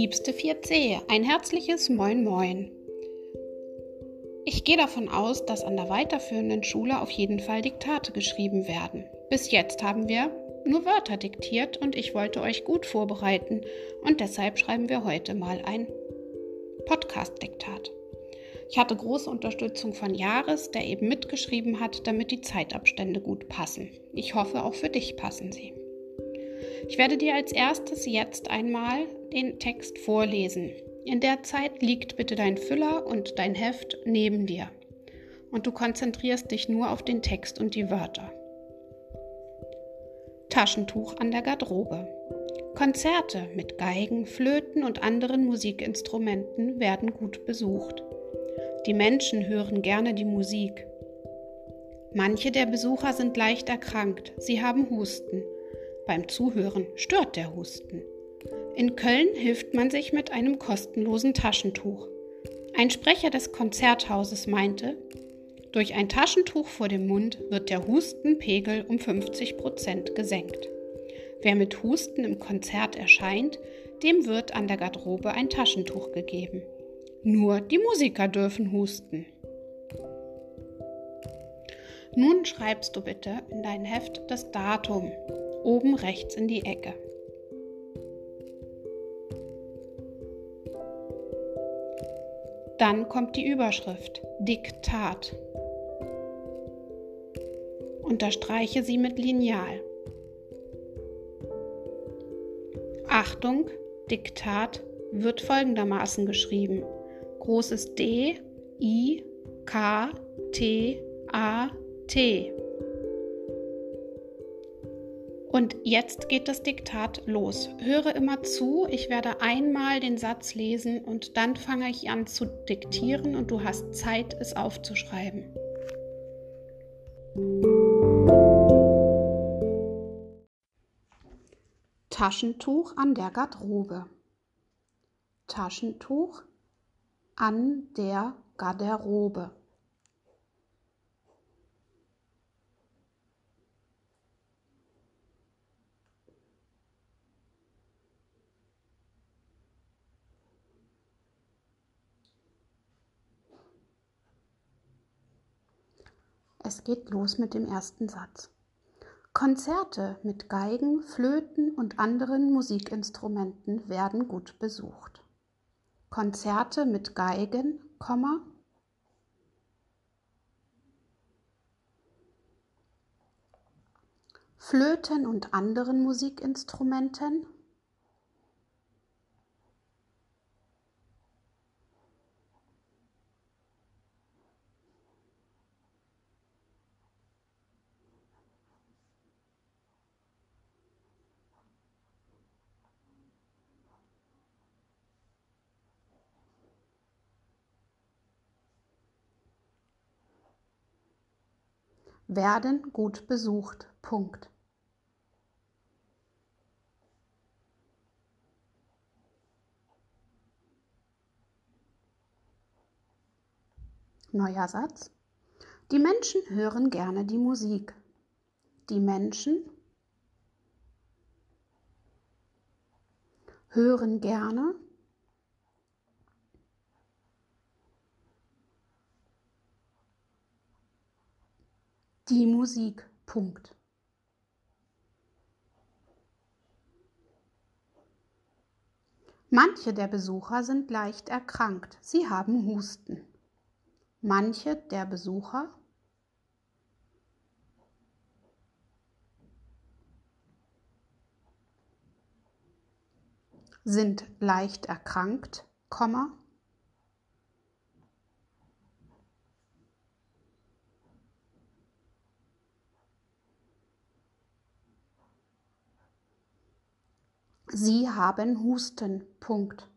Liebste 4C, ein herzliches Moin Moin. Ich gehe davon aus, dass an der weiterführenden Schule auf jeden Fall Diktate geschrieben werden. Bis jetzt haben wir nur Wörter diktiert und ich wollte euch gut vorbereiten und deshalb schreiben wir heute mal ein Podcast-Diktat. Ich hatte große Unterstützung von Jahres, der eben mitgeschrieben hat, damit die Zeitabstände gut passen. Ich hoffe, auch für dich passen sie. Ich werde dir als erstes jetzt einmal den Text vorlesen. In der Zeit liegt bitte dein Füller und dein Heft neben dir. Und du konzentrierst dich nur auf den Text und die Wörter. Taschentuch an der Garderobe. Konzerte mit Geigen, Flöten und anderen Musikinstrumenten werden gut besucht. Die Menschen hören gerne die Musik. Manche der Besucher sind leicht erkrankt, sie haben Husten. Beim Zuhören stört der Husten. In Köln hilft man sich mit einem kostenlosen Taschentuch. Ein Sprecher des Konzerthauses meinte, durch ein Taschentuch vor dem Mund wird der Hustenpegel um 50 Prozent gesenkt. Wer mit Husten im Konzert erscheint, dem wird an der Garderobe ein Taschentuch gegeben. Nur die Musiker dürfen husten. Nun schreibst du bitte in dein Heft das Datum, oben rechts in die Ecke. Dann kommt die Überschrift Diktat. Unterstreiche sie mit Lineal. Achtung, Diktat wird folgendermaßen geschrieben großes D, I, K, T, A, T. Und jetzt geht das Diktat los. Höre immer zu, ich werde einmal den Satz lesen und dann fange ich an zu diktieren und du hast Zeit, es aufzuschreiben. Taschentuch an der Garderobe. Taschentuch an der Garderobe. Es geht los mit dem ersten Satz. Konzerte mit Geigen, Flöten und anderen Musikinstrumenten werden gut besucht. Konzerte mit Geigen, Flöten und anderen Musikinstrumenten werden gut besucht. Punkt. Neuer Satz. Die Menschen hören gerne die Musik. Die Menschen hören gerne die Musik. Punkt. Manche der Besucher sind leicht erkrankt. Sie haben Husten. Manche der Besucher sind leicht erkrankt, Sie haben Husten. Punkt.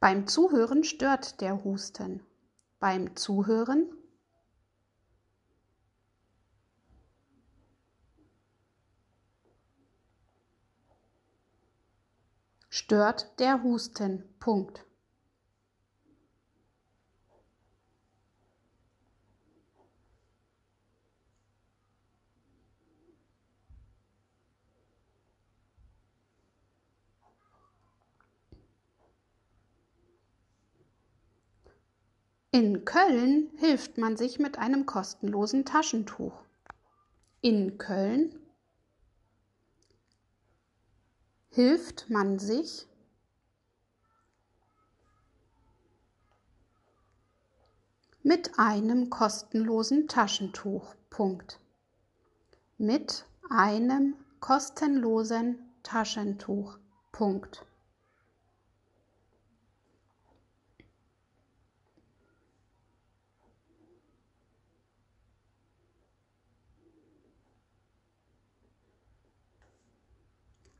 Beim Zuhören stört der Husten. Beim Zuhören stört der Husten. Punkt. In Köln hilft man sich mit einem kostenlosen Taschentuch. In Köln hilft man sich mit einem kostenlosen Taschentuch. Punkt. Mit einem kostenlosen Taschentuch. Punkt.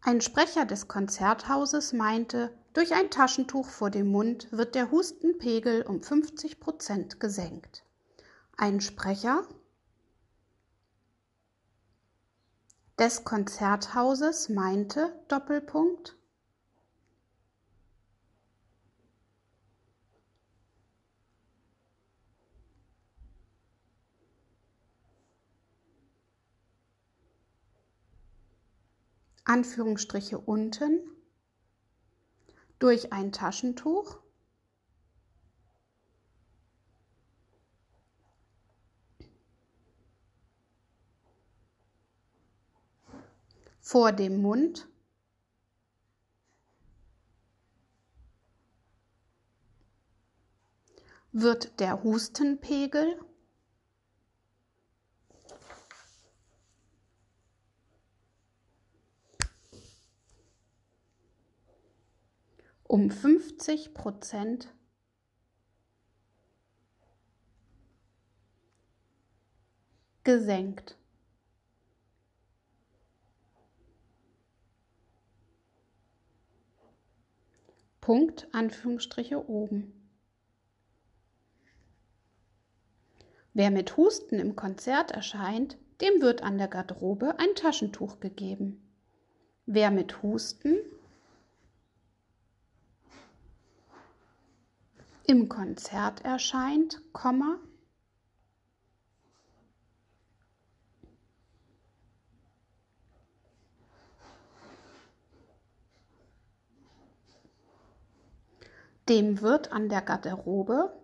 Ein Sprecher des Konzerthauses meinte, durch ein Taschentuch vor dem Mund wird der Hustenpegel um 50 Prozent gesenkt. Ein Sprecher des Konzerthauses meinte Doppelpunkt Anführungsstriche unten durch ein Taschentuch vor dem Mund wird der Hustenpegel um 50 Prozent gesenkt. Punkt, Anführungsstriche oben. Wer mit Husten im Konzert erscheint, dem wird an der Garderobe ein Taschentuch gegeben. Wer mit Husten im Konzert erscheint, Komma, dem wird an der Garderobe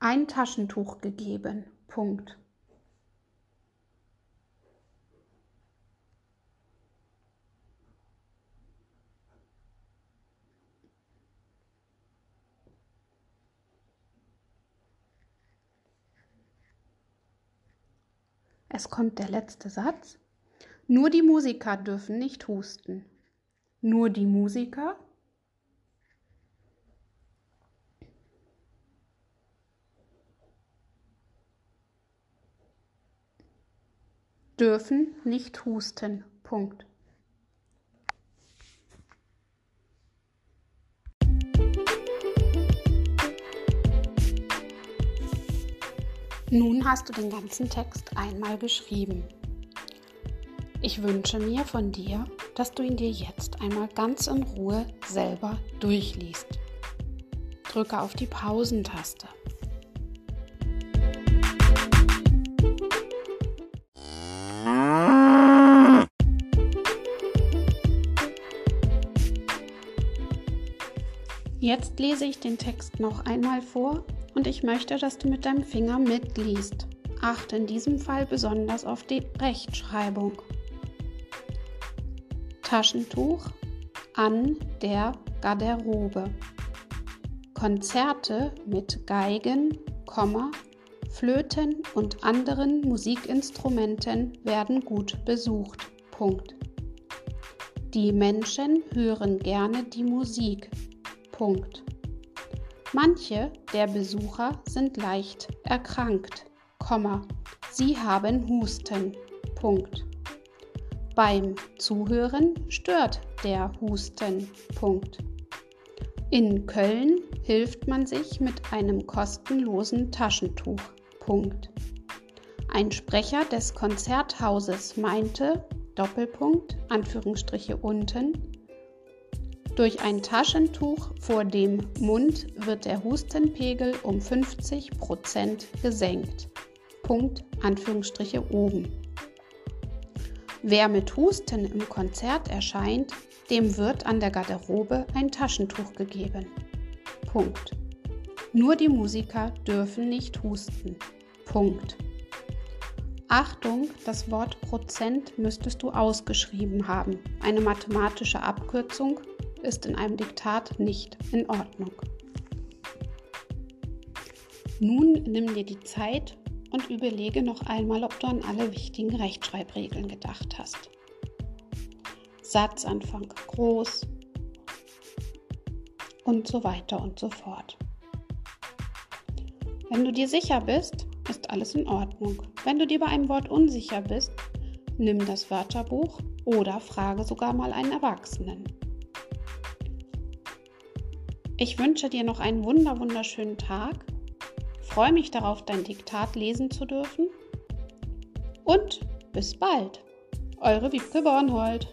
ein Taschentuch gegeben. Punkt. Es kommt der letzte Satz. Nur die Musiker dürfen nicht husten. Nur die Musiker dürfen nicht husten. Punkt. Nun hast du den ganzen Text einmal geschrieben. Ich wünsche mir von dir, dass du ihn dir jetzt einmal ganz in Ruhe selber durchliest. Drücke auf die Pausentaste. Jetzt lese ich den Text noch einmal vor und ich möchte, dass du mit deinem Finger mitliest. Achte in diesem Fall besonders auf die Rechtschreibung. Taschentuch an der Garderobe. Konzerte mit Geigen, Flöten und anderen Musikinstrumenten werden gut besucht. Punkt. Die Menschen hören gerne die Musik. Punkt. Manche der Besucher sind leicht erkrankt, sie haben Husten. Punkt. Beim Zuhören stört der Husten. Punkt. In Köln hilft man sich mit einem kostenlosen Taschentuch. Punkt. Ein Sprecher des Konzerthauses meinte, Doppelpunkt, Anführungsstriche unten, Durch ein Taschentuch vor dem Mund wird der Hustenpegel um 50% gesenkt. Punkt, Anführungsstriche oben. Wer mit Husten im Konzert erscheint, dem wird an der Garderobe ein Taschentuch gegeben. Punkt. Nur die Musiker dürfen nicht husten. Punkt. Achtung, das Wort Prozent müsstest du ausgeschrieben haben. Eine mathematische Abkürzung ist in einem Diktat nicht in Ordnung. Nun nimm dir die Zeit und überlege noch einmal, ob du an alle wichtigen Rechtschreibregeln gedacht hast. Satzanfang groß und so weiter und so fort. Wenn du dir sicher bist, ist alles in Ordnung. Wenn du dir bei einem Wort unsicher bist, nimm das Wörterbuch oder frage sogar mal einen Erwachsenen. Ich wünsche dir noch einen wunder wunderschönen Tag freue mich darauf, dein Diktat lesen zu dürfen. Und bis bald, eure Wiebke Bornhold.